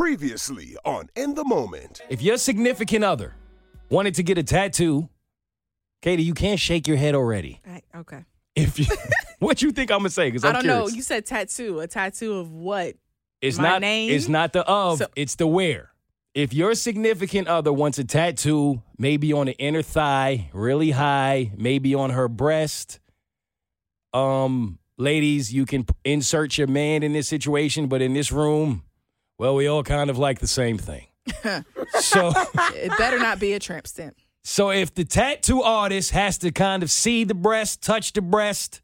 Previously on In the Moment. If your significant other wanted to get a tattoo, Katie, you can't shake your head already. I, okay. If you, what you think I'm gonna say? Because I don't curious. know. You said tattoo. A tattoo of what? It's my not. name? It's not the of. So- it's the where. If your significant other wants a tattoo, maybe on the inner thigh, really high, maybe on her breast. Um, ladies, you can insert your man in this situation, but in this room, well, we all kind of like the same thing. so, It better not be a tramp stamp. so if the tattoo artist has to kind of see the breast, touch the breast,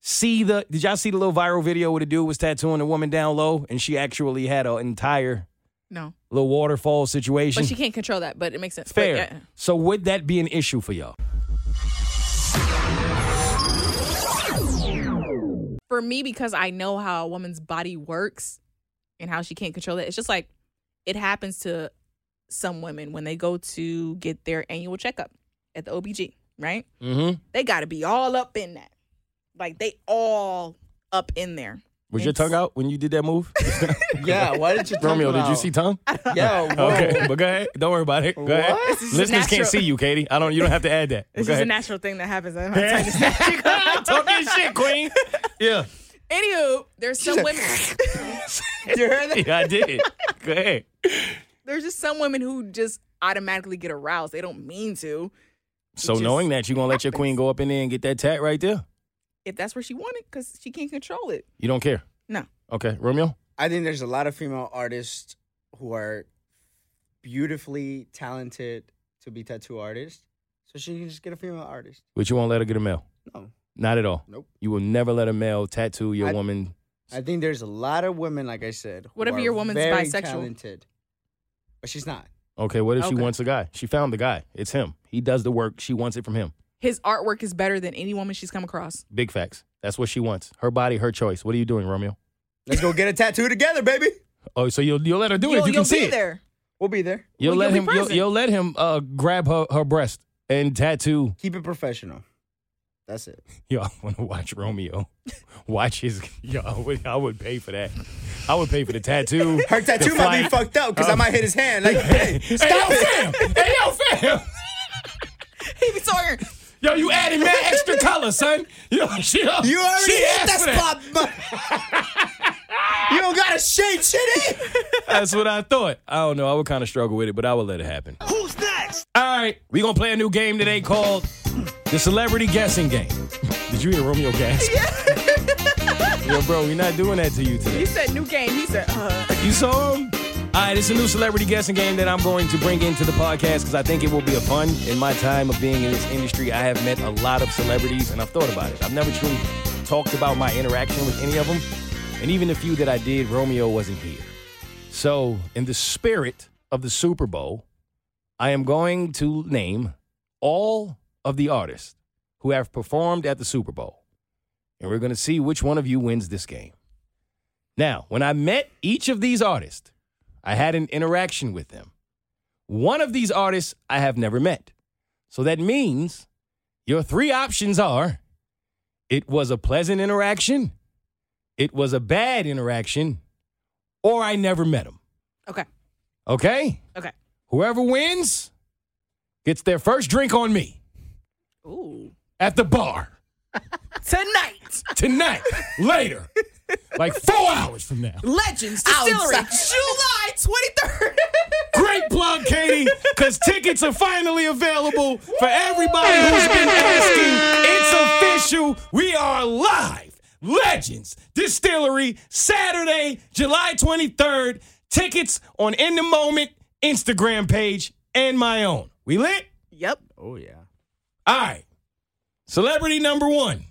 see the. Did y'all see the little viral video where the dude was tattooing a woman down low, and she actually had an entire No, little waterfall situation. but she can't control that. But it makes sense. But, Fair. yeah. So would that be an issue for y'all? For me, because I know how a woman's body works and how she can't control it, it's just like it happens to some women when they go to get their annual checkup at the OBG. Right? Mm-hmm. They got to be all up in that. Like they all up in there. Was your tongue out when you did that move? Yeah, why did you talk Romeo, did you see tongue? Yeah. Okay, but go ahead. Don't worry about it. Go ahead. What? This is just Listeners can't see you, Katie. I don't. You don't have to add that. It's Go just a natural thing that happens. I'm not trying to say- Talking shit, Queen. Yeah. Anywho, there's some women. You heard that? Yeah, I did. Go ahead. there's just some women who just automatically get aroused. They don't mean to. So knowing that, you're gonna let your happens. queen go up in there and get that tat right there. If that's where she wanted, because she can't control it. You don't care. No. Okay, Romeo. I think there's a lot of female artists who are beautifully talented to be tattoo artists. So she can just get a female artist. But you won't let her get a male. No. Not at all. Nope. You will never let a male tattoo your I- woman. I think there's a lot of women, like I said, who What if your woman's very bisexual? talented, but she's not. Okay, what if she Okay. wants a guy? She found the guy. It's him. He does the work. She wants it from him. His artwork is better than any woman she's come across. Big facts. That's what she wants. Her body, her choice. What are you doing, Romeo? Let's go get a tattoo together, baby. Oh, so you'll you'll let her do it you'll if you you'll can see be it. there. We'll be there. You'll Well, let you'll him be you'll, present. you'll let him uh grab her her breast and tattoo. Keep it professional. That's it. Y'all want to watch Romeo. Watch his. Yo, I would, I would pay for that. I would pay for the tattoo. Her tattoo the might be fucked up because I uh, might hit his hand. Like, hey, Hey, stop yo, it. fam! Hey, yo, fam! He be talking. Yo, you added mad extra color, son. Yo, she, yo, You already she hit asked that spot. but- you don't gotta shade shit in. That's what I thought. I don't know. I would kind of struggle with it, but I would let it happen. Who's next? All right, we gonna play a new game today called the Celebrity Guessing Game. Did you hear Romeo gasp? Yo, bro, we're not doing that to you today. He said new game. He said, uh, You saw him? All right, it's a new celebrity guessing game that I'm going to bring into the podcast because I think it will be a fun. In my time of being in this industry, I have met a lot of celebrities and I've thought about it. I've never truly talked about my interaction with any of them. And even the few that I did, Romeo wasn't here. So, in the spirit of the Super Bowl, I am going to name all of the artists who have performed at the Super Bowl. And we're going to see which one of you wins this game. Now, when I met each of these artists, I had an interaction with them. One of these artists I have never met. So that means your three options are it was a pleasant interaction, it was a bad interaction, or I never met him. okay, Okay? okay. Whoever wins gets their first drink on me Ooh, at the bar tonight, tonight, later, like four hours from now. Legends Distillery, July twenty third. Great plug, Katie, because tickets are finally available for everybody who's been asking. It's official. We are live. Legends Distillery, Saturday, July 23rd. Tickets on In the Moment Instagram page and my own. We lit? Yep. Oh yeah. All right. Celebrity number one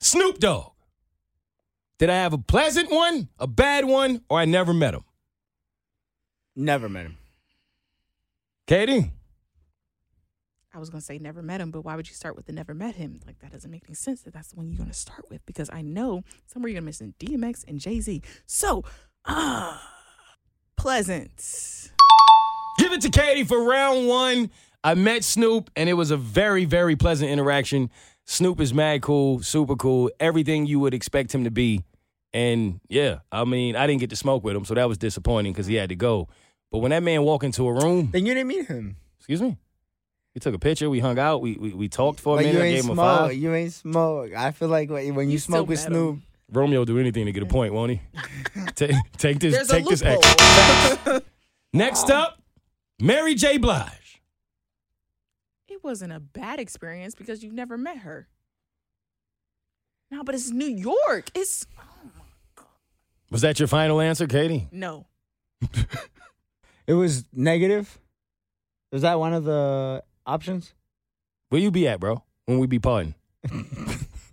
Snoop Dogg. Did I have a pleasant one, a bad one, or I never met him? Never met him. Katie? I was gonna say never met him, but why would you start with the never met him? Like that doesn't make any sense. That that's the one you're gonna start with because I know somewhere you're gonna mention DMX and Jay Z. So, ah, pleasant. Give it to Katie for round one. I met Snoop, and it was a very, very pleasant interaction. Snoop is mad cool, super cool, everything you would expect him to be And yeah, I mean, I didn't get to smoke with him, so that was disappointing because he had to go. But when that man walked into a room, Then you didn't meet him. excuse me, we took a picture, we hung out, we we, we talked for a But you minute, I ain't gave him a smoke. five. You ain't smoke. I feel like when when you, You smoke with met him. Snoop, Romeo do anything to get a point, won't he? take, take this, There's take a this Next up, Mary J. Blige. it wasn't a bad experience because you've never met her. No, but it's New York. It's oh Was that your final answer, Katie? no. it was negative. Was that one of the options? Where you be at, bro? When we be partying?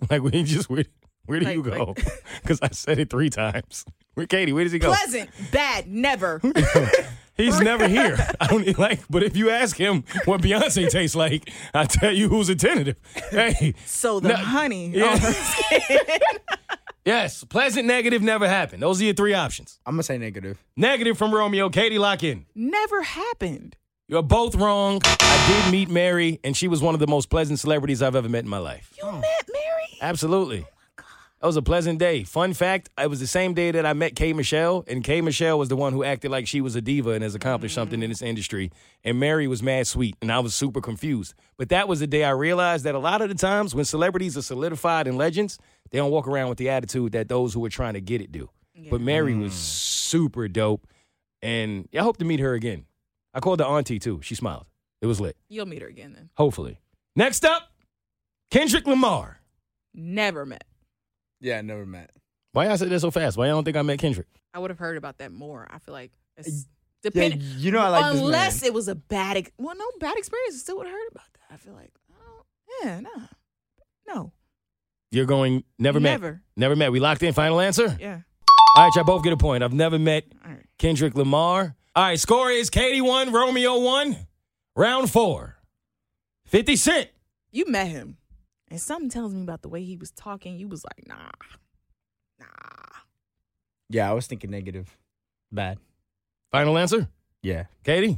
like, where you just where, where do you Like- go? like- Because I said it three times. Where Katie? Where does he go? Pleasant, bad, never. He's never here. I don't need, like. But if you ask him what Beyonce tastes like, I tell you who's attentive. Hey, So the No, honey. yeah. Oh, yes, pleasant, negative, never happened. Those are your three options. I'm gonna say negative. Negative from Romeo. Katie, lock in. never happened. You're both wrong. I did meet Mary, and she was one of the most pleasant celebrities I've ever met in my life. You met Mary? Absolutely. That was a pleasant day. Fun fact, it was the same day that I met K. Michelle, and K. Michelle was the one who acted like she was a diva and has accomplished something in mm-hmm. this industry. And Mary was mad sweet, and I was super confused. But that was the day I realized that a lot of the times when celebrities are solidified in legends, they don't walk around with the attitude that those who are trying to get it do. But Mary was mm. super dope, and I hope to meet her again. I called the auntie too. She smiled. It was lit. You'll meet her again then. Hopefully. Next up, Kendrick Lamar. Never met. Yeah, I never met. Why y'all say that so fast? Why y'all don't think I met Kendrick? I would have heard about that more. I feel like it's Yeah, depending. you know I like unless this man. it was a bad, ex- well, no bad experience. I still would have heard about that. I feel like, oh, yeah, no, no, You're going never, met. Never. Never met. We locked in. Final answer. yeah. All right, y'all both get a point. I've never met All right. Kendrick Lamar. All right, score is Katie one, Romeo one. Round four. 50 Cent. You met him, and something tells me about the way he was talking. You was like, nah, nah. Yeah, I was thinking negative. Bad. Final answer. Yeah. Katie.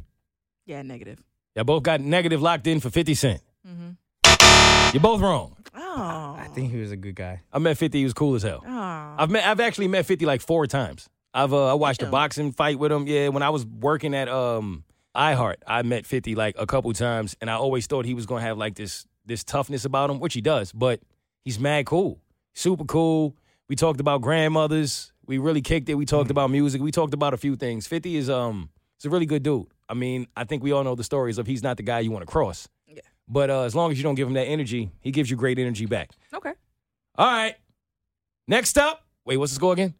Yeah, negative. Y'all both got negative locked in for 50 Cent. Mm-hmm. You're both wrong. Oh, I think he was a good guy. I met 50. He was cool as hell. Oh, I've met. I've actually met 50 like four times. I've uh, I watched a boxing fight with him. Yeah, when I was working at um iHeart, I met 50 like a couple times, and I always thought he was gonna have like this this toughness about him, which he does. But he's mad cool, super cool. We talked about grandmothers. We really kicked it. We talked about music. We talked about a few things. 50 is um, he's a really good dude. I mean, I think we all know the stories of he's not the guy you want to cross. Yeah. But uh, as long as you don't give him that energy, he gives you great energy back. okay. All right. Next up, wait, what's the score again?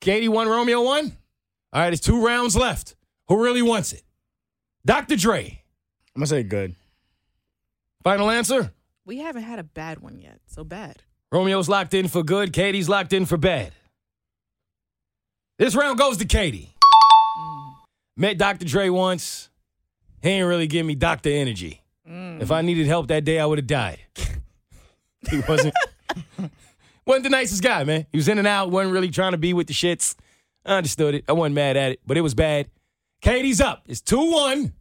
Katie one, Romeo one. All right, it's two rounds left. Who really wants it? Dr. Dre. I'm gonna say good. Final answer. We haven't had a bad one yet, so bad. Romeo's locked in for good. Katie's locked in for bad. This round goes to Katie. Mm. Met Dr. Dre once. He ain't really give me doctor energy. Mm. If I needed help that day, I would have died. he wasn't wasn't the nicest guy, man. He was in and out, wasn't really trying to be with the shits. I understood it. I wasn't mad at it, but it was bad. Katie's up. It's 2-1.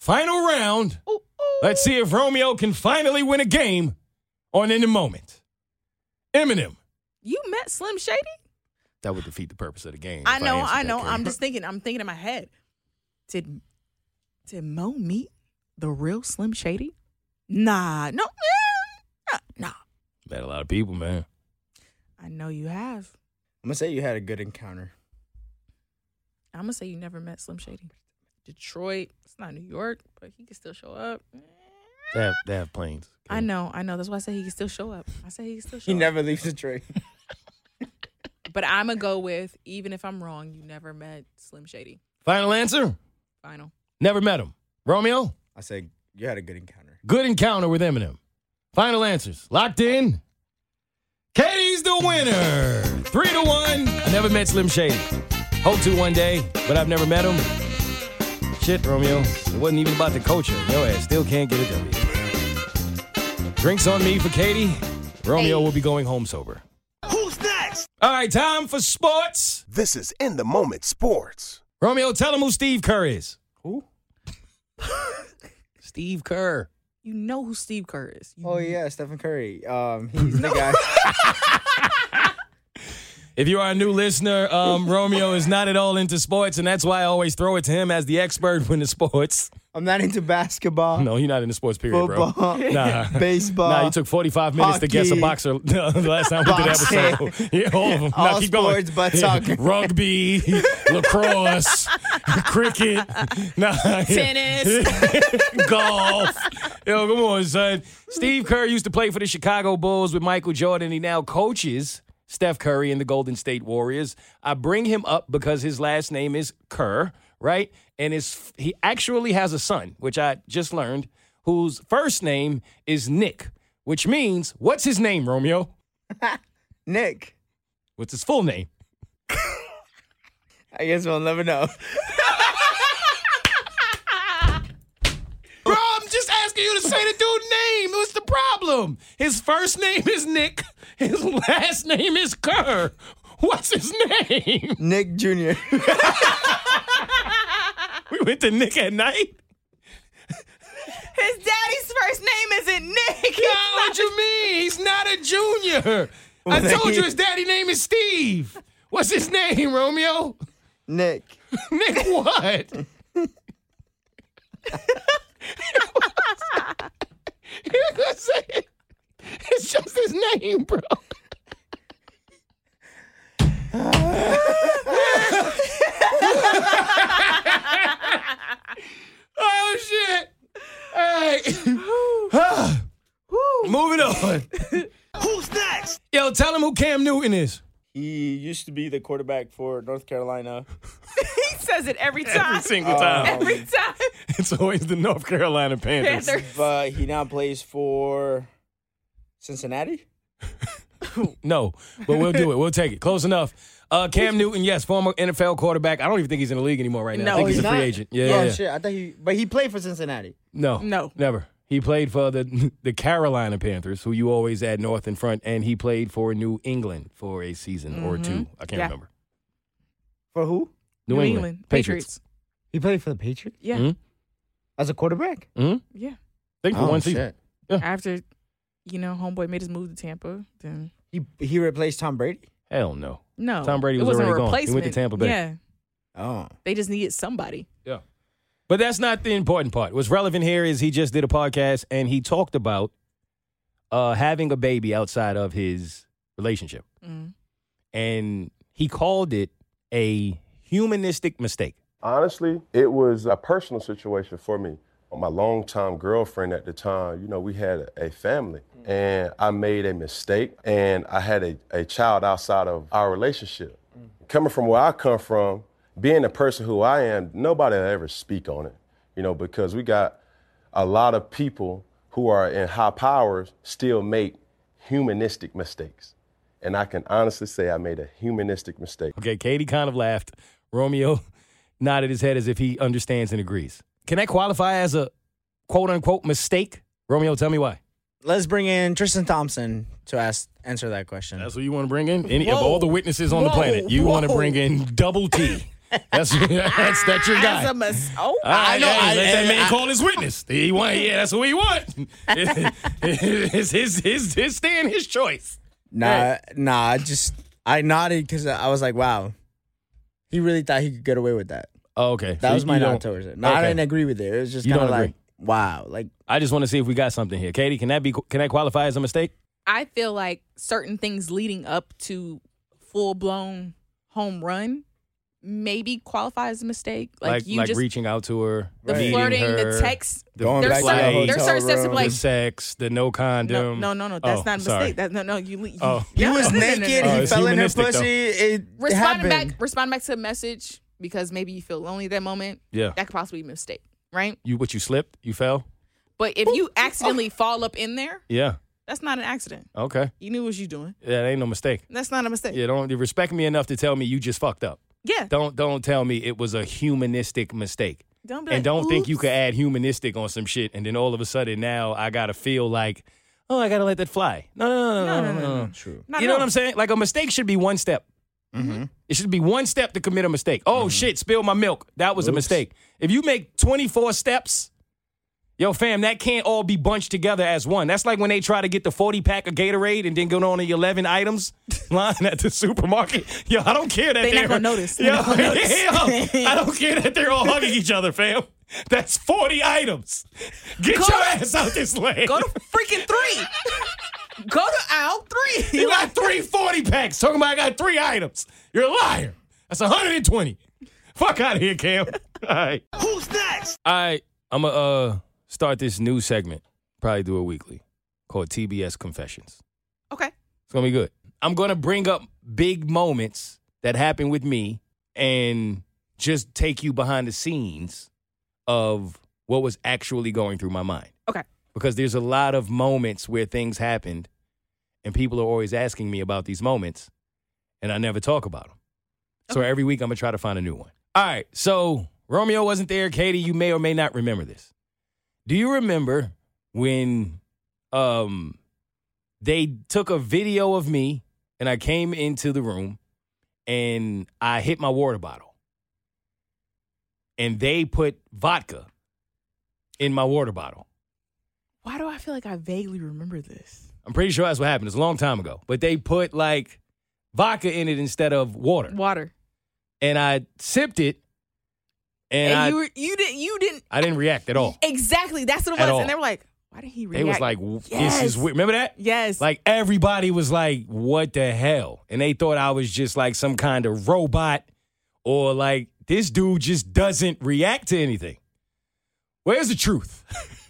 Final round. Ooh. Let's see if Romeo can finally win a game on In the Moment. Eminem. You met Slim Shady? That would defeat the purpose of the game. I know, answered I know. I'm just thinking. I'm thinking in my head. Did did Mo meet the real Slim Shady? Nah, no, eh, nah, nah. Met a lot of people, man. I know you have. I'm gonna say you had a good encounter. I'm gonna say you never met Slim Shady. Detroit. It's not New York, but he can still show up. They have, they have planes. I know, I know. That's why I say he can still show up. I say he can still show He up. never leaves the tree. But I'm gonna go with even if I'm wrong, you never met Slim Shady. Final answer? Final. Never met him. Romeo? I say you had a good encounter. Good encounter with Eminem. Final answers. Locked in. Katie's the winner. Three to one. I never met Slim Shady. Hope to one day, but I've never met him. Shit, Romeo. It wasn't even about the culture. Your ass still can't get a W. Drinks on me for Katie. Romeo Hey. will be going home sober. Who's next? All right, time for sports. This is In the Moment Sports. Romeo, tell him who Steve Kerr is. Who? Steve Kerr. You know who Steve Kerr is. You Oh yeah, Stephen Curry. Um, he's the guy. If you are a new listener, um, Romeo is not at all into sports, and that's why I always throw it to him as the expert when the sports. I'm not into basketball, No, you're not into sports, period, football, bro. Nah. baseball. Nah, you took 45 minutes to guess a boxer the last time we did the boxing, episode. Yeah, all of them. all nah, keep going. sports but soccer. Rugby, lacrosse, cricket, nah, Tennis. golf. Yo, come on, son. Steve Kerr used to play for the Chicago Bulls with Michael Jordan. He now coaches Steph Curry and the Golden State Warriors. I bring him up because his last name is Kerr, right? And his he actually has a son, which I just learned, whose first name is Nick, which means what's his name, Romeo? Nick. What's his full name? I guess we'll never know. Bro, I'm just asking you to say the dude's name. What's the problem? His first name is Nick. His last name is Kerr. What's his name? Nick Jr. We went to Nick at Nite. His daddy's first name isn't Nick. No, what do you mean? He's not a junior. I told you his daddy name is Steve. What's his name, Romeo? Nick. Nick what? You're gonna say it. It's just his name, bro. oh shit! All right. Moving on. Who's next? Yo, tell him who Cam Newton is. He used to be the quarterback for North Carolina. he says it every oh. time. Every single time. Every time. It's always the North Carolina Panthers. Panthers. But he now plays for Cincinnati. No, but we'll do it. We'll take it. Close enough. Uh, Cam Newton, yes, former NFL quarterback. I don't even think he's in the league anymore right now. No, I think he's, he's a free not? agent. Yeah, oh yeah, yeah. shit! I thought he, but he played for Cincinnati. No, No. never. He played for the the Carolina Panthers, who you always add North in front, and he played for New England for a season or two. I can't Yeah. remember. For who? New, England, Patriots. He played for the Patriots Yeah. Mhm. as a quarterback. hmm Yeah. I think for Oh, one season. shit. After, you know, homeboy made his move to Tampa, then He he replaced Tom Brady. Hell no. no. Tom Brady was wasn't already a gone. He went to. Tampa Bay. Yeah. Oh, They just needed somebody. Yeah. But that's not the important part. What's relevant here is he just did a podcast and he talked about uh, having a baby outside of his relationship. Mm. And he called it a humanistic mistake. Honestly, it was a personal situation for me. My longtime girlfriend at the time, you know, we had a, a family Mm-hmm. and I made a mistake and I had a, a child outside of our relationship. Mm-hmm. Coming from where I come from, being the person who I am, nobody will ever speak on it, you know, because we got a lot of people who are in high powers still make humanistic mistakes. And I can honestly say I made a humanistic mistake. Okay, Katie kind of laughed. Romeo nodded his head as if he understands and agrees. Can that qualify as a quote unquote mistake? Romeo, tell me why. Let's bring in Tristan Thompson to ask answer that question. That's what you want to bring in? Any of all the witnesses on the planet, you want to bring in double T. That's that's that's your guy. As a mis- oh, All right, I know, hey, I- let that I- man I- call his witness. He want, yeah, that's what he want. it's his his his stand, his choice. Nah, nah. I just I nodded because I was like, wow, he really thought he could get away with that. Oh, okay, That So was my you nod don't- towards it. No, I didn't agree with it. It was just kind of don't like, wow, like I just want to see if we got something here. Katie, can that be can that qualify as a mistake? I feel like certain things leading up to full blown home run maybe qualify as a mistake. Like, Like you like just reaching out to her, the meeting flirting, her, the text. the Going There's back to the certain, there's certain steps of like the sex, the no no, condom. no, no, no. That's Oh, not a sorry. mistake. That, no, no. You, you Oh. he no, was no, no, no, no, naked. no. Oh, he fell in her humanistic, though. pussy. It Responding happened. back, responding back to a message because maybe you feel lonely at that moment. Yeah, That could possibly be a mistake, right? you what you slipped, you fell. But if you accidentally fall up in there, Yeah, that's not an accident. okay. You knew what you were doing. Yeah, that ain't no mistake. That's not a mistake. Yeah, don't you respect me enough to tell me you just fucked up. Yeah. Don't don't tell me it was a humanistic mistake. Don't be and like, don't think you "Oops." could add humanistic on some shit and then all of a sudden now I gotta feel like, oh, I gotta let that fly. No, no, no, no, no, no. no. True. Not You know what I'm saying? Like a mistake should be one step. Mm-hmm. It should be one step to commit a mistake. Oh shit, spill my milk. That was a mistake. If you make 24 steps Yo, fam, that can't all be bunched together as one. That's like when they try to get the 40 pack of Gatorade and then go on the 11 items line at the supermarket. Yo, I don't care that They they're not notice. They Yo, not gonna notice. yo, I don't care that they're all hugging each other, fam. That's 40 items. Get Go your to- ass out this lane. Go to freaking three. Go to aisle three. You got three 40 packs. Talking about I got three items. You're a liar. That's 120. Fuck out of here, Cam. All right. Who's next? All right. I'm going to uh, start this new segment. Probably do it weekly called TBS Confessions. Okay. It's going to be good. I'm going to bring up big moments that happened with me and just take you behind the scenes of what was actually going through my mind. Okay. Because there's a lot of moments where things happened and people are always asking me about these moments and I never talk about them. So every week I'm going to try to find a new one. All right. So Romeo wasn't there. Katie, you may or may not remember this. Do you remember when um they took a video of me and I came into the room and I hit my water bottle. And they put vodka in my water bottle. Why do I feel like I vaguely remember this? I'm pretty sure that's what happened. It's a long time ago. But they put like vodka in it instead of water. Water. And I sipped it and, And, I, you were you didn't you didn't I didn't react at all. exactly. That's what it was. And they were like, why did he react? They was like, this is weird. Remember that? Yes. Like everybody was like, what the hell? And they thought I was just like some kind of robot or like this dude just doesn't react to anything. Where's the truth?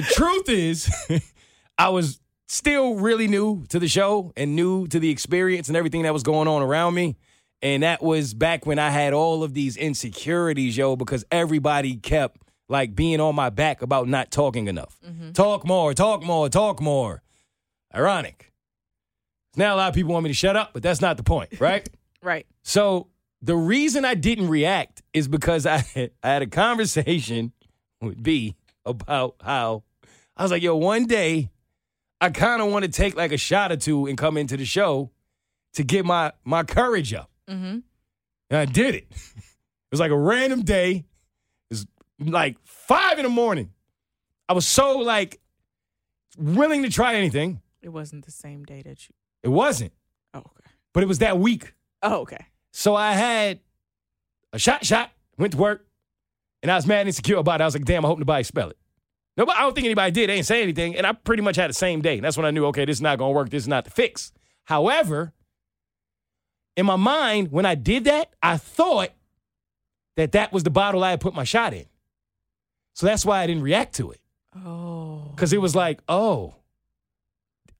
the truth is, I was still really new to the show and new to the experience and everything that was going on around me. And that was back when I had all of these insecurities, yo, because everybody kept like being on my back about not talking enough. Mm-hmm. Talk more, talk more, talk more. Ironic. Now a lot of people want me to shut up, but that's not the point, right? right. So the reason I didn't react is because I had, I had a conversation with B about how I was like, yo, one day I kind of want to take like a shot or two and come into the show to get my my courage up. Mm-hmm. And I did it. It was like a random day. It was like five in the morning. I was so like willing to try anything. It wasn't the same day that you It wasn't, Oh, okay. but it was that week. Oh, okay. So I had a shot, shot, went to work, and I was mad and insecure about it. I was like, damn, I hope nobody spell it. Nobody, I don't think anybody did. They didn't say anything. And I pretty much had the same day. And that's when I knew, okay, this is not going to work. This is not the fix. However, in my mind, when I did that, I thought that that was the bottle I had put my shot in. So that's why I didn't react to it. Oh. Because it was like, oh,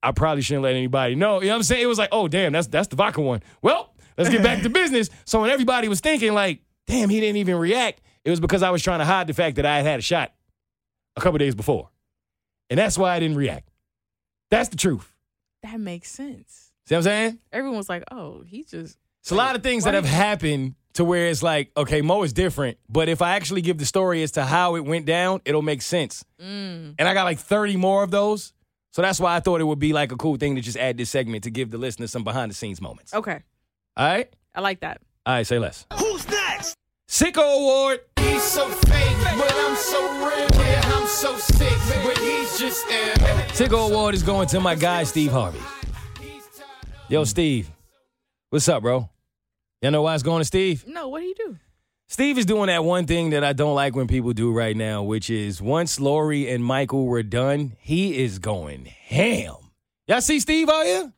I probably shouldn't let anybody know. You know what I'm saying? It was like, oh, damn, that's that's the vodka one. Well, let's get back to business. So when everybody was thinking, like, damn, he didn't even react, it was because I was trying to hide the fact that I had had a shot a couple days before. And that's why I didn't react. That's the truth. That makes sense. See what I'm saying? Everyone was like, oh, he just It's a lot of things that have happened to where it's like, okay, Mo is different, but if I actually give the story as to how it went down, it'll make sense. Mm. And I got like 30 more of those. So that's why I thought it would be like a cool thing to just add this segment to give the listeners some behind the scenes moments. Okay. All right? I like that. All right, say less. Who's next? Sicko Award. He's so fake, but I'm so real. Yeah, I'm so sick, but he's just ill. Sicko Award is going to my guy, Steve Harvey. Yo, Steve. What's up, bro? Y'all know why it's going to Steve? No, what do you do? Steve is doing that one thing that I don't like when people do right now, which is once Lori and Michael were done, he is going ham. Y'all see Steve out here?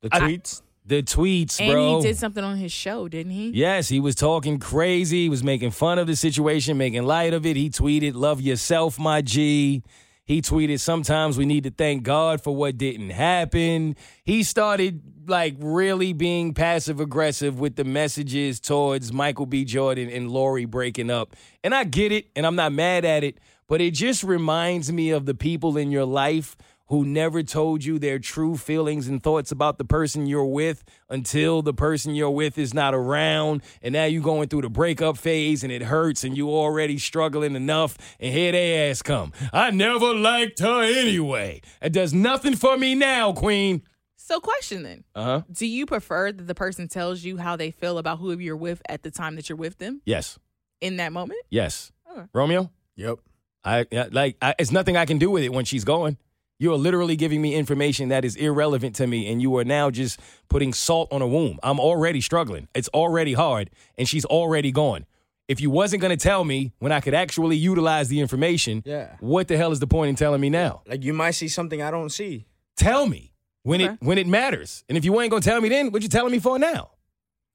The tweets. The tweets, And bro. he did something on his show, didn't he? Yes, he was talking crazy. He was making fun of the situation, making light of it. He tweeted, Love yourself, my G. He tweeted, Sometimes we need to thank God for what didn't happen. He started like really being passive aggressive with the messages towards Michael B. Jordan and Lori breaking up. And I get it, and I'm not mad at it, but it just reminds me of the people in your life who never told you their true feelings and thoughts about the person you're with until the person you're with is not around. And now you're going through the breakup phase and it hurts and you already struggling enough. And here they ass come. I never liked her anyway. It does nothing for me now, Queen. So, question then: Uh huh. Do you prefer that the person tells you how they feel about who you're with at the time that you're with them Yes. in that moment? Yes. Okay. Romeo? Yep. I I- like I, it's nothing I can do with it when she's gone. You are literally giving me information that is irrelevant to me, and you are now just putting salt on a wound. I'm already struggling. It's already hard, and she's already gone. If you wasn't going to tell me when I could actually utilize the information, Yeah. what the hell is the point in telling me now? Like you might see something I don't see. Tell me when Okay. it when it matters. And if you ain't gonna tell me then, what you telling me for now?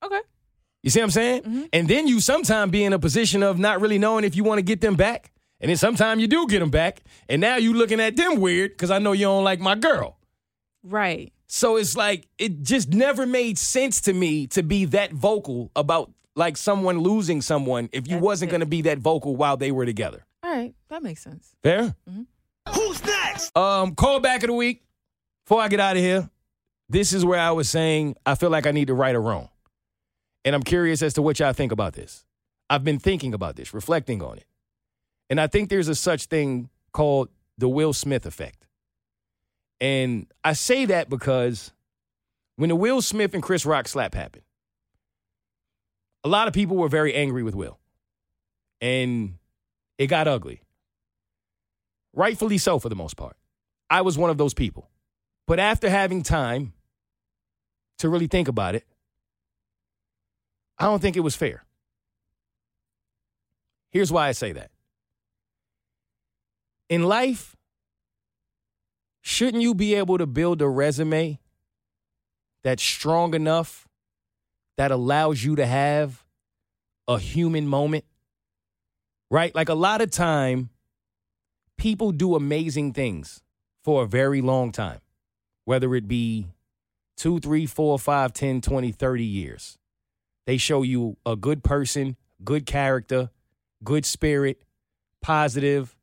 Okay. You see what I'm saying? Mm-hmm. And then you sometime be in a position of not really knowing if you want to get them back. And then sometimes you do get them back. And now you looking at them weird because I know you don't like my girl. Right. So it's like it just never made sense to me to be that vocal about like someone losing someone if you That's wasn't it. gonna be that vocal while they were together. All right. That makes sense. Fair? Who's next? Um, call back of the week. Before I get out of here, this is where I was saying I feel like I need to right or wrong. And I'm curious as to what y'all think about this. I've been thinking about this, reflecting on it. And I think there's a such thing called the Will Smith effect. And I say that because when the Will Smith and Chris Rock slap happened, a lot of people were very angry with Will. And it got ugly. Rightfully so for the most part. I was one of those people. But after having time to really think about it, I don't think it was fair. Here's why I say that. In life, shouldn't you be able to build a resume that's strong enough that allows you to have a human moment? Right? Like a lot of time, people do amazing things for a very long time, whether it be two, three, four, five, 10, 20, 30 years. They show you a good person, good character, good spirit, positive.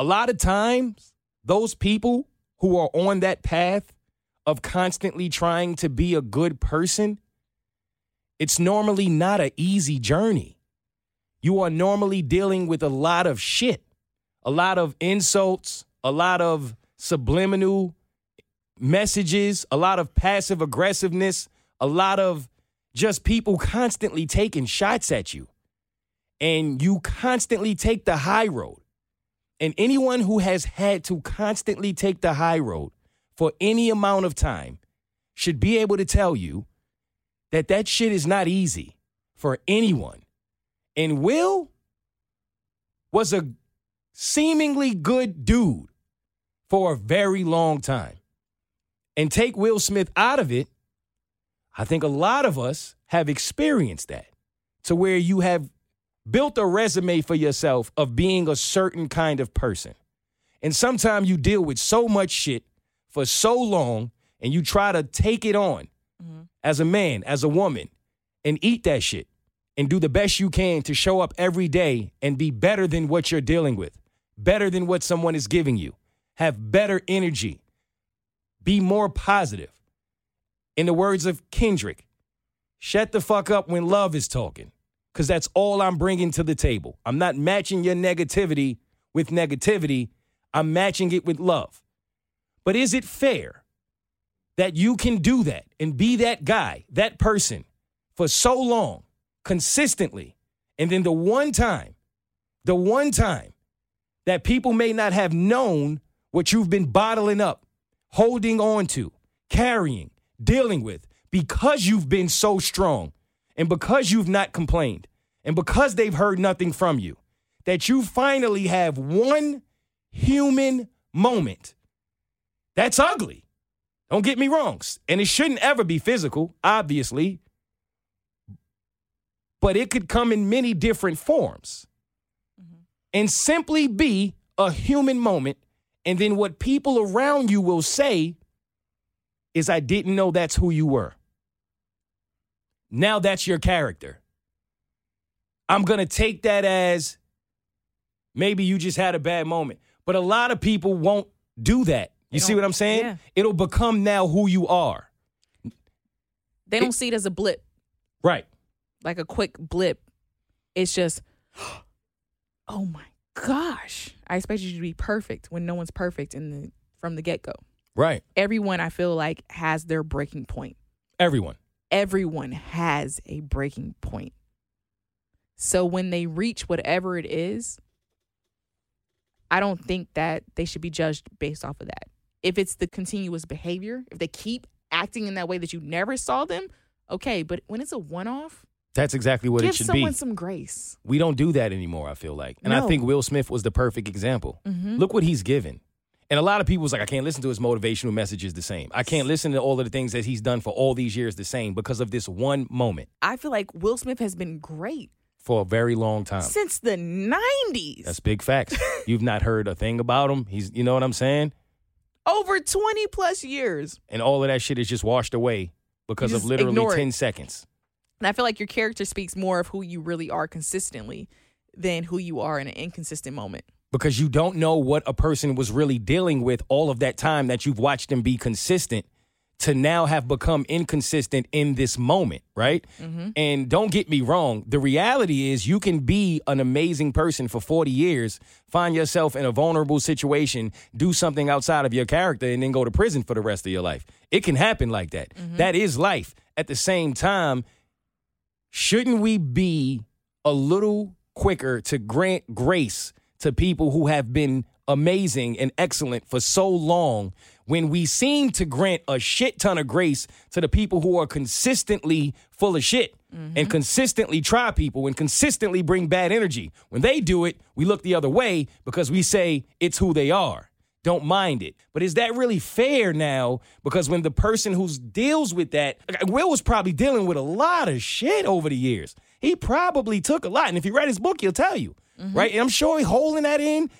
A lot of times, those people who are on that path of constantly trying to be a good person, it's normally not an easy journey. You are normally dealing with a lot of shit, a lot of insults, a lot of subliminal messages, a lot of passive aggressiveness, a lot of just people constantly taking shots at you. And you constantly take the high road. And anyone who has had to constantly take the high road for any amount of time should be able to tell you that that shit is not easy for anyone. And Will was a seemingly good dude for a very long time. And take Will Smith out of it, I think a lot of us have experienced that to where you have built a resume for yourself of being a certain kind of person. And sometimes you deal with so much shit for so long and you try to take it on mm-hmm. as a man, as a woman, and eat that shit and do the best you can to show up every day and be better than what you're dealing with, better than what someone is giving you, have better energy, be more positive. In the words of Kendrick, shut the fuck up when love is talking, because that's all I'm bringing to the table. I'm not matching your negativity with negativity, I'm matching it with love. But is it fair that you can do that and be that guy, that person for so long, consistently, and then the one time, the one time that people may not have known what you've been bottling up, holding on to, carrying, dealing with, because you've been so strong and because you've not complained and because they've heard nothing from you, that you finally have one human moment. That's ugly. Don't get me wrong. And it shouldn't ever be physical, obviously, but it could come in many different forms mm-hmm. and simply be a human moment. And then what people around you will say is, I didn't know that's who you were. Now that's your character. I'm going to take that as maybe you just had a bad moment. But a lot of people won't do that. You see what I'm saying? yeah. It'll become now who you are. They don't see it as a blip, Right. like a quick blip. It's just, oh my gosh, I expect you to be perfect when no one's perfect in the from the get go. Right. Everyone I feel like has their breaking point. Everyone. Everyone has a breaking point. So when they reach whatever it is, I don't think that they should be judged based off of that. If it's the continuous behavior, if they keep acting in that way that you never saw them, okay. But when it's a one off, That's exactly what it should be. Give someone some grace. we don't do that anymore, I feel like. And I think Will Smith was the perfect example. Mm-hmm. Look what he's given. And a lot of people was like, I can't listen to his motivational messages the same. I can't listen to all of the things that he's done for all these years the same because of this one moment I feel like Will Smith has been great for a very long time. since the 90s. That's big facts. You've not heard a thing about him. He's, you know what I'm saying? Over 20 plus years. And all of that shit is just washed away because of literally ignore it. 10 seconds. And I feel like your character speaks more of who you really are consistently than who you are in an inconsistent moment. Because you don't know what a person was really dealing with all of that time that you've watched them be consistent to now have become inconsistent in this moment, right? Mm-hmm. And don't get me wrong, the reality is you can be an amazing person for 40 years, find yourself in a vulnerable situation, do something outside of your character, and then go to prison for the rest of your life. It can happen like that. Mm-hmm. That is life. At the same time, shouldn't we be a little quicker to grant grace to people who have been amazing and excellent for so long when we seem to grant a shit ton of grace to the people who are consistently full of shit and mm-hmm. consistently try people and consistently bring bad energy. When they do it, we look the other way because we say it's who they are. Don't mind it. But is that really fair now? Because when the person who deals with that, Will was probably dealing with a lot of shit over the years. He probably took a lot. And if you read his book, he'll tell you, Mm-hmm. right? And I'm sure he holding that in.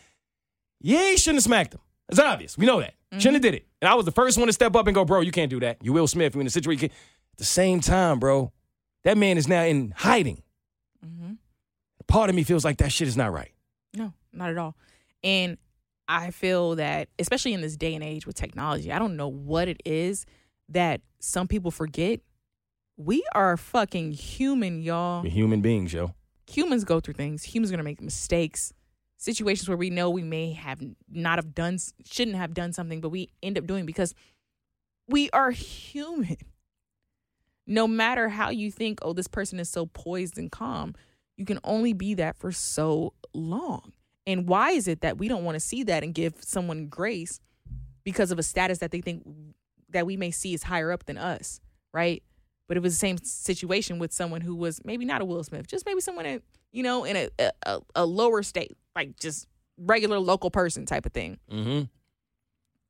Yeah, he shouldn't have smacked him. It's obvious. We know that. Mm-hmm. Shouldn't have did it. And I was the first one to step up and go, bro, you can't do that. You Will Smith. You're in a situation. you can't-" At the same time, bro, that man is now in hiding. Mm-hmm. Part of me feels like that shit is not right. No, not at all. And I feel that, especially in this day and age with technology, I don't know what it is that some people forget. We are fucking human, y'all. We're human beings, yo. Humans go through things. Humans are gonna make mistakes. Situations where we know we may have not have done, shouldn't have done something, but we end up doing because we are human. No matter how you think, oh, this person is so poised and calm, you can only be that for so long. And why is it that we don't want to see that and give someone grace because of a status that they think that we may see is higher up than us, right? But it was the same situation with someone who was maybe not a Will Smith, just maybe someone in, you know, in a a, a lower state, like just regular local person type of thing. Mm-hmm.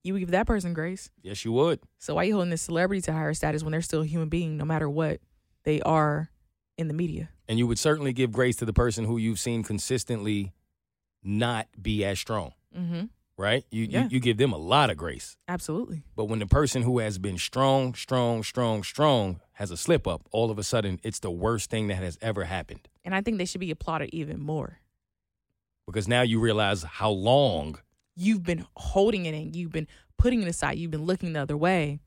You would give that person grace. Yes, you would. So why are you holding this celebrity to higher status when they're still a human being, no matter what they are in the media? And you would certainly give grace to the person who you've seen consistently not be as strong, Mm-hmm. Right? You, Yeah. you you give them a lot of grace. Absolutely. But when the person who has been strong, strong, strong, strong has a slip up, all of a sudden it's the worst thing that has ever happened. And I think they should be applauded even more. Because now you realize how long You've been holding it in, you've been putting it aside, you've been looking the other way.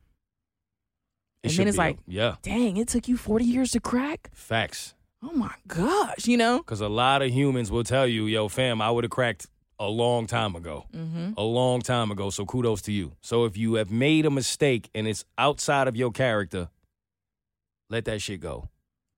it And then it's like- yeah, Dang, it took you 40 years to crack? facts. Oh my gosh, you know? Because a lot of humans will tell you, yo, fam, I would have cracked a long time ago. Mm-hmm. A long time ago. So kudos to you. So if you have made a mistake and it's outside of your character, let that shit go.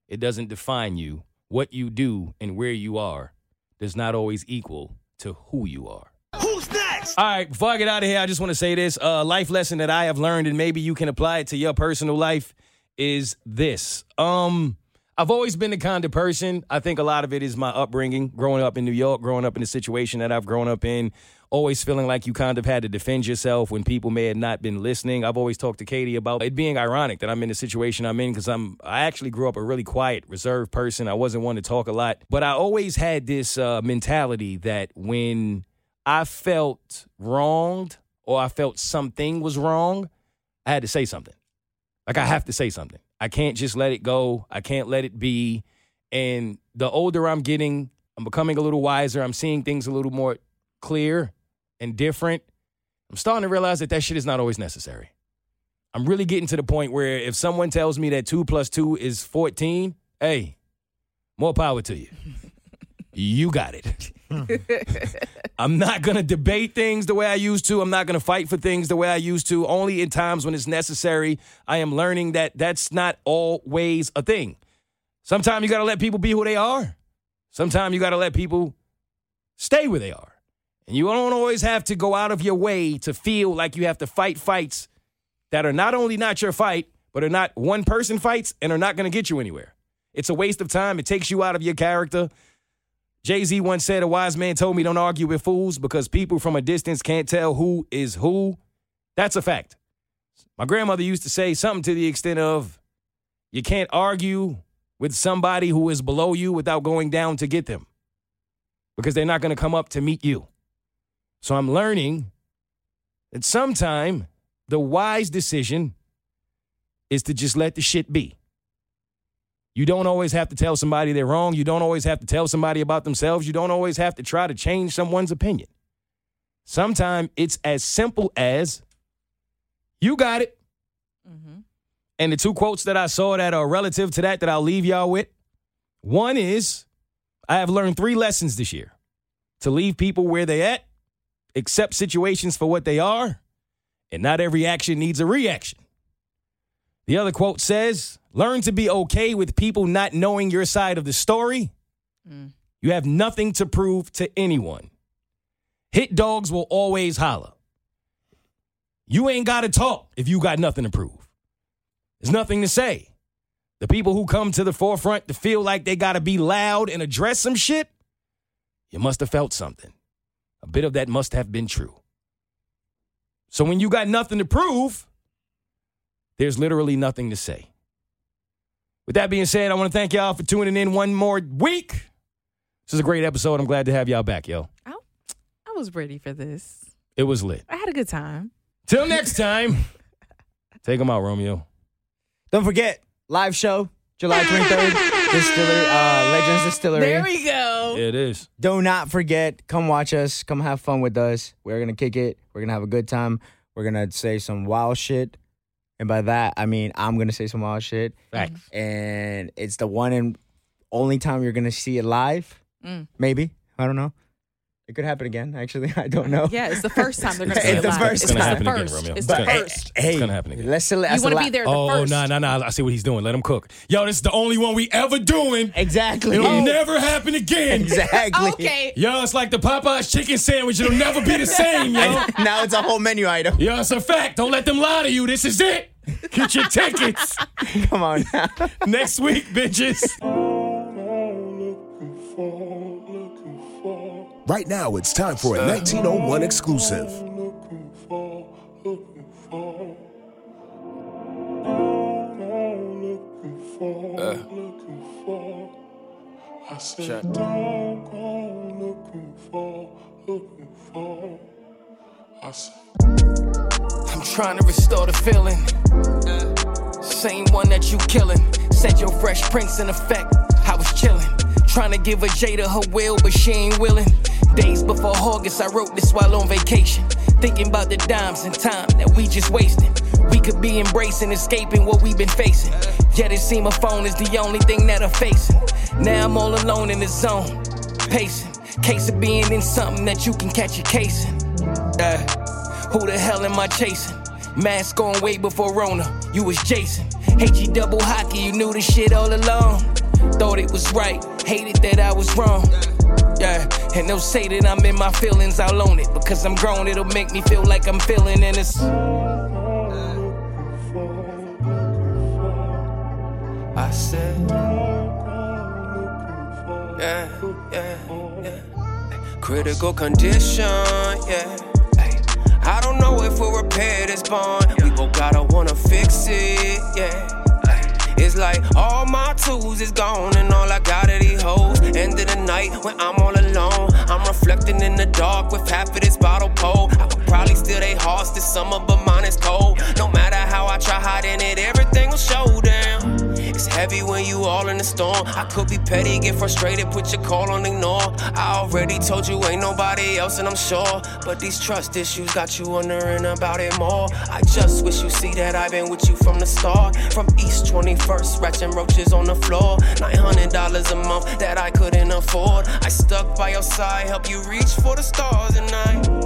It doesn't define you. What you do and where you are does not always equal to who you are. Who's next? All right, before I get out of here, I just want to say this. A life lesson that I have learned, and maybe you can apply it to your personal life, is this. Um, I've always been the kind of person, I think a lot of it is my upbringing, growing up in New York, growing up in the situation that I've grown up in, always feeling like you kind of had to defend yourself when people may have not been listening. I've always talked to Katie about it being ironic that I'm in the situation I'm in because I'm I actually grew up a really quiet, reserved person. I wasn't one to talk a lot, but I always had this uh, mentality that when I felt wronged or I felt something was wrong, I had to say something. Like I have to say something. I can't just let it go. I can't let it be. And the older I'm getting, I'm becoming a little wiser. I'm seeing things a little more clear and different. I'm starting to realize that that shit is not always necessary. I'm really getting to the point where if someone tells me that two plus two is 14, hey, more power to you. you got it. I'm not going to debate things the way I used to. I'm not going to fight for things the way I used to. Only in times when it's necessary. I am learning that that's not always a thing. Sometimes you got to let people be who they are. Sometimes you got to let people stay where they are. And you don't always have to go out of your way to feel like you have to fight fights that are not only not your fight, but are not one person fights and are not going to get you anywhere. It's a waste of time. It takes you out of your character. Jay Z once said, A wise man told me don't argue with fools because people from a distance can't tell who is who. That's a fact. My grandmother used to say something to the extent of, You can't argue with somebody who is below you without going down to get them because they're not going to come up to meet you. So I'm learning that sometime the wise decision is to just let the shit be. You don't always have to tell somebody they're wrong. You don't always have to tell somebody about themselves. You don't always have to try to change someone's opinion. Sometimes it's as simple as you got it. Mm-hmm. And the two quotes that I saw that are relative to that that I'll leave y'all with one is I have learned three lessons this year to leave people where they at, accept situations for what they are, and not every action needs a reaction. The other quote says, learn to be okay with people not knowing your side of the story. Mm. You have nothing to prove to anyone. Hit dogs will always holler. You ain't got to talk if you got nothing to prove. There's nothing to say. The people who come to the forefront to feel like they got to be loud and address some shit, you must have felt something. A bit of that must have been true. So when you got nothing to prove, there's literally nothing to say. With that being said, I want to thank y'all for tuning in one more week. This is a great episode. I'm glad to have y'all back, yo. I, I was ready for this. It was lit. I had a good time. Till next time, take them out, Romeo. Don't forget, live show, July 23rd, Distillery, uh, Legends Distillery. There we go. It is. Do not forget, come watch us, come have fun with us. We're gonna kick it. We're gonna have a good time. We're gonna say some wild shit. And by that, I mean I'm gonna say some wild shit. Facts. And it's the one and only time you're gonna see it live. Mm. Maybe. I don't know. It could happen again, actually. I don't know. Yeah, it's the first time they're going to It's the first it's time. the It's gonna happen first. again, Romeo. It's It's the gonna- first. Hey, It's gonna happen again. Let's say You want to be there the Oh, first. no, no, no. I see what he's doing. Let him cook. Yo, this is the only one we ever doing. Exactly. It'll oh. never happen again. Exactly. Okay. Yo, it's like the Popeyes chicken sandwich. It'll never be the same, yo. now it's a whole menu item. Yo, it's a fact. Don't let them lie to you. This is it. Get your tickets Come on now. next week, bitches. Right now, it's time for a 1901 exclusive. I'm trying to restore the feeling. Same one that you killing. Set your Fresh Prince in effect. Trying to give a Jada her will, but she ain't willing. Days before August, I wrote this while on vacation. Thinking about the dimes and time that we just wasting. We could be embracing, escaping what we've been facing. Yet it seem a phone is the only thing that I'm facing. Now I'm all alone in the zone, pacing. Case of being in something that you can catch a case in. Uh, who the hell am I chasing? Mask on way before Rona, you was Jason. HE double hockey, you knew this shit all along. Thought it was right, hated that I was wrong. Yeah, and they'll say that I'm in my feelings, I'll own it. Because I'm grown, it'll make me feel like I'm feeling, and it's. I said. Yeah, yeah, yeah. Critical condition, yeah. I don't know if we'll repair this bond. We both gotta wanna fix it, yeah. It's like all my tools is gone and all when I'm all alone, I'm reflecting in the dark with half of this bottle pole. I could probably steal they hearts this summer, but mine is cold. No matter how I try hiding it, everything will show heavy when you all in the storm. I could be petty, get frustrated, put your call on ignore. I already told you ain't nobody else, and I'm sure. But these trust issues got you wondering about it more. I just wish you see that I've been with you from the start. From East 21st, ratchet roaches on the floor. $900 a month that I couldn't afford. I stuck by your side, help you reach for the stars, and I.